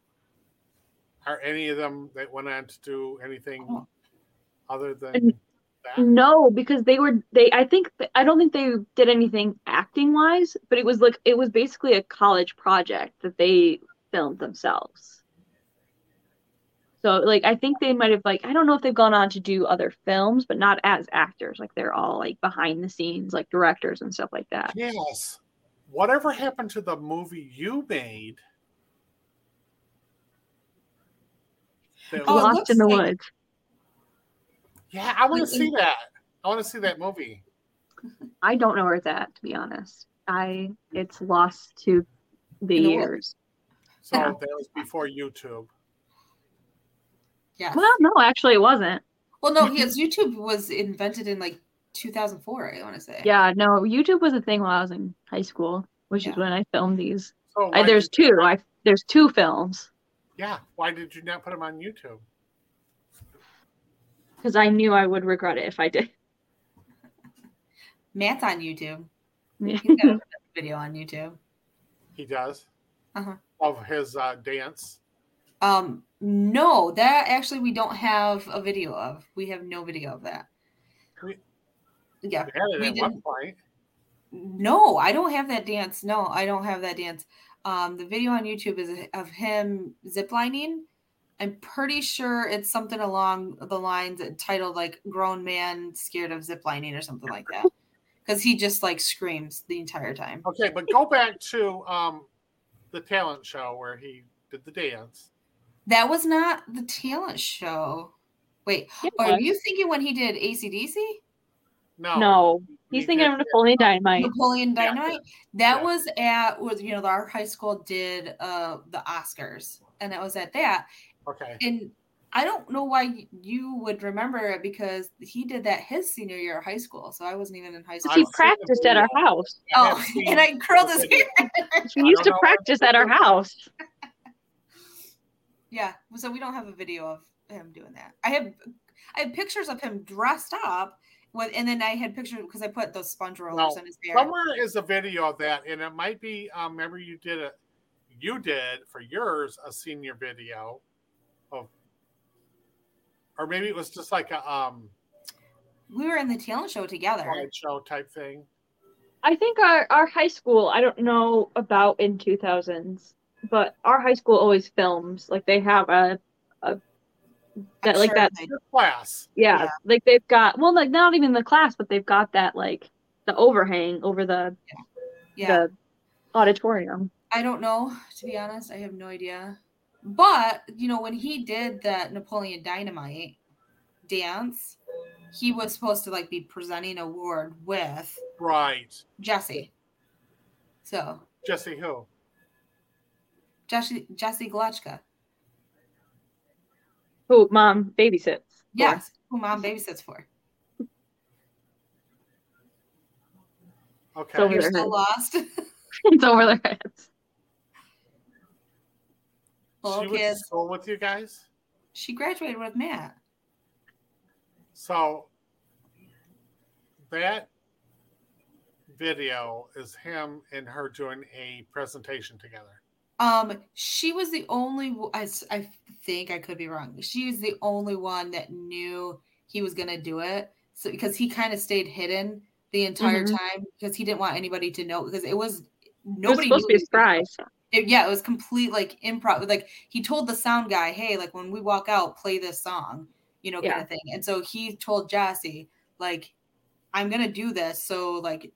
are any of them that went on to do anything Oh. other than And- that? No, because they were they I think I don't think they did anything acting wise, but it was like it was basically a college project that they filmed themselves. So like I think they might have like I don't know if they've gone on to do other films, but not as actors. Like they're all like behind the scenes, like directors and stuff like that. Yes. Whatever happened to the movie you made? That Oh, Lost in the like- Woods. Yeah, I want to see that. I want to see that movie. I don't know where it's at, to be honest. I it's lost to the In the years. So Yeah. that was before YouTube. Yeah. Well, no, actually it wasn't. Well, no, because YouTube was invented in like 2004. I want to say. Yeah, no, YouTube was a thing while I was in high school, which Yeah. is when I filmed these. So I, there's did you two. I there's two films Yeah. Why did you not put them on YouTube? Because I knew I would regret it if I did. Matt's on YouTube. Yeah. He's got a video on YouTube. He does. Uh-huh. Of his uh, dance. Um, no, that actually we don't have a video of. We have no video of that. We- Yeah. They had it We at one didn't- point. No, I don't have that dance. No, I don't have that dance. Um, the video on YouTube is of him ziplining. I'm pretty sure it's something along the lines titled like "grown man scared of ziplining" or something like that. Because he just like screams the entire time. Okay, but go back to um, the talent show where he did the dance. That was not the talent show. Wait, It are you thinking when he did ACDC? No. No, he he's thinking did of Napoleon Dynamite. Napoleon Yeah. Dynamite. That Yeah. was at was you know our high school did uh the Oscars, and it was at that. Okay. And I don't know why you would remember it because he did that his senior year of high school, so I wasn't even in high school. He practiced at our house. Oh, and I curled his hair. We I used to practice at our house. yeah, so we don't have a video of him doing that. I have I have pictures of him dressed up with, and then I had pictures because I put those sponge rollers Well, in his hair. Somewhere is a video of that, and it might be. Um, remember, you did it. You did for yours a senior video of, or maybe it was just like a um we were in the talent show together. slideshow type thing. I think our, our high school, I don't know about in 2000s, but our high school always films. Like they have a, a that, like sure that, class. yeah, Yeah. like they've got, well, like not even the class, but they've got that, like the overhang over the, Yeah. the auditorium. I don't know, to be honest. I have no idea. But you know, when he did the Napoleon Dynamite dance, he was supposed to like be presenting a award with right Jesse. So Jesse who? Jesse Jesse Glotchka. Who mom babysits? Yes, who mom babysits for. Okay. So we're still lost. it's over their heads. Little she went to school with you guys. She graduated with Matt. So that video is him and her doing a presentation together. Um, she was the only. I, I think I could be wrong. She was the only one that knew he was gonna do it. So because he kind of stayed hidden the entire Mhm. time because he didn't want anybody to know because it was It was nobody supposed to knew be a he was gonna do it. surprise. It- yeah, it was complete like improv. Like he told the sound guy, "Hey, like when we walk out, play this song," you know, kind Yeah. of thing. And so he told Jassy, like, "I'm gonna do this, so like,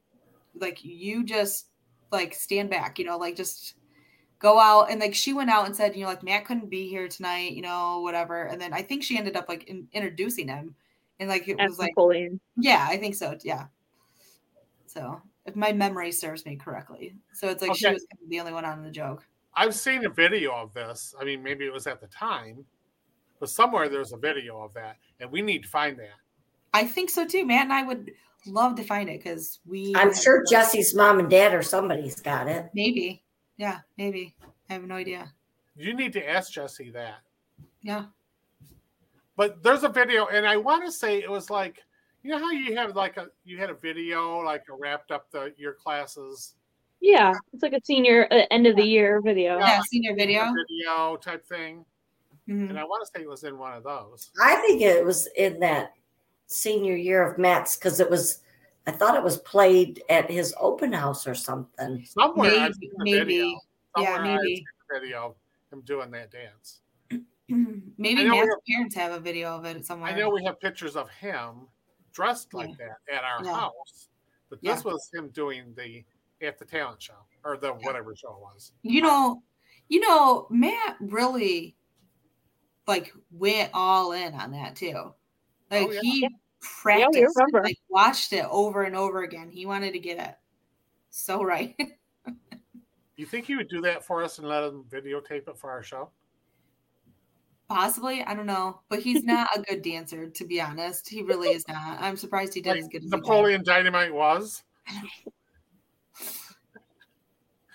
like you just like stand back, you know, like just go out." And like she went out and said, you know, like Matt couldn't be here tonight, you know, whatever. And then I think she ended up like in, introducing him, and like it As was like, yeah, I think so. Yeah. So if my memory serves me correctly, so it's like she was kind of the only one on the joke. I've seen a video of this. I mean, maybe it was at the time, but somewhere there's a video of that, and we need to find that. I think so too. Matt and I would love to find it because we. I'm have- sure Jesse's mom and dad or somebody's got it. Maybe. Yeah, maybe. I have no idea. You need to ask Jesse that. Yeah. But there's a video, and I want to say it was like, you know how you have like a you had a video like a wrapped up the your classes Yeah, it's like a senior uh, end of the year video. Yeah, senior video. video type thing, Mhm. and I want to say it was in one of those. I think it was in that senior year of Matt's because it was. I thought it was played at his open house or something. Somewhere I've Maybe. seen Maybe. video. Yeah, Somewhere I've maybe. seen video of him doing that dance. Maybe I Matt's have- parents have a video of it somewhere. I know we have pictures of him dressed like that at our Yeah. house, but this was him doing the at the talent show or the whatever show it was. You know, you know, Matt really like went all in on that too. Oh, like Oh, yeah. he practiced, we remember. like watched it over and over again. He wanted to get it so right. You think he would do that for us and let him videotape it for our show? Possibly, I don't know, but he's not a good dancer, to be honest. He really is not. I'm surprised he did Like as good as. Napoleon Dynamite was.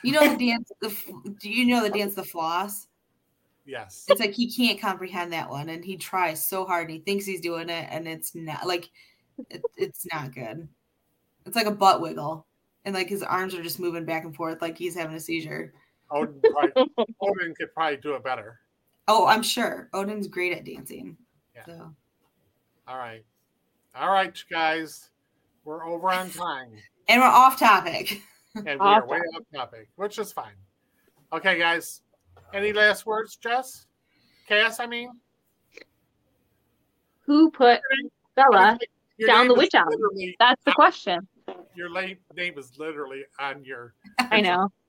You know the dance. The, do you know the dance, the floss? Yes. It's like he can't comprehend that one, and he tries so hard, and he thinks he's doing it, and it's not like it, it's not good. It's like a butt wiggle, and like his arms are just moving back and forth, like he's having a seizure. Odin, probably, Odin could probably do it better. Oh, I'm sure Odin's great at dancing. Yeah. So All right. All right, you guys. We're over on time. and we're off topic. And we Off are way off topic, which is fine. Okay, guys. Any last words, Jess? Cass, I mean? Who put Bella? Down the witch alley. That's the question. Your late name is literally on your. I know.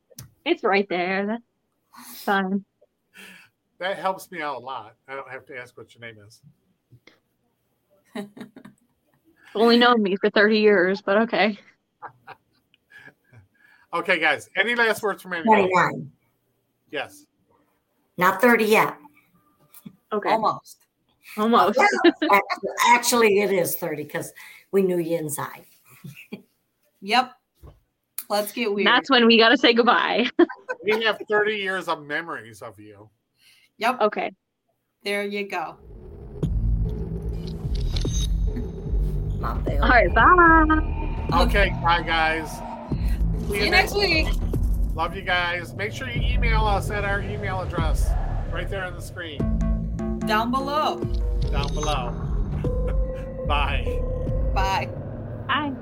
It's right there. That's fine. That helps me out a lot. I don't have to ask what your name is. Only known me for 30 years, but okay. Okay, guys. Any last words from anyone? 29. Yes. Not 30 yet. Okay. Almost. Almost. Actually, actually, it is 30 because we knew you inside. Yep. Let's get weird. That's when we got to say goodbye. We have 30 years of memories of you. Yep. Okay. There you go. Mom, they All right. Bye. Okay, bye, guys. See you next week. Love you guys. Make sure you email us at our email address right there on the screen Down below. down below. bye. Bye. Bye.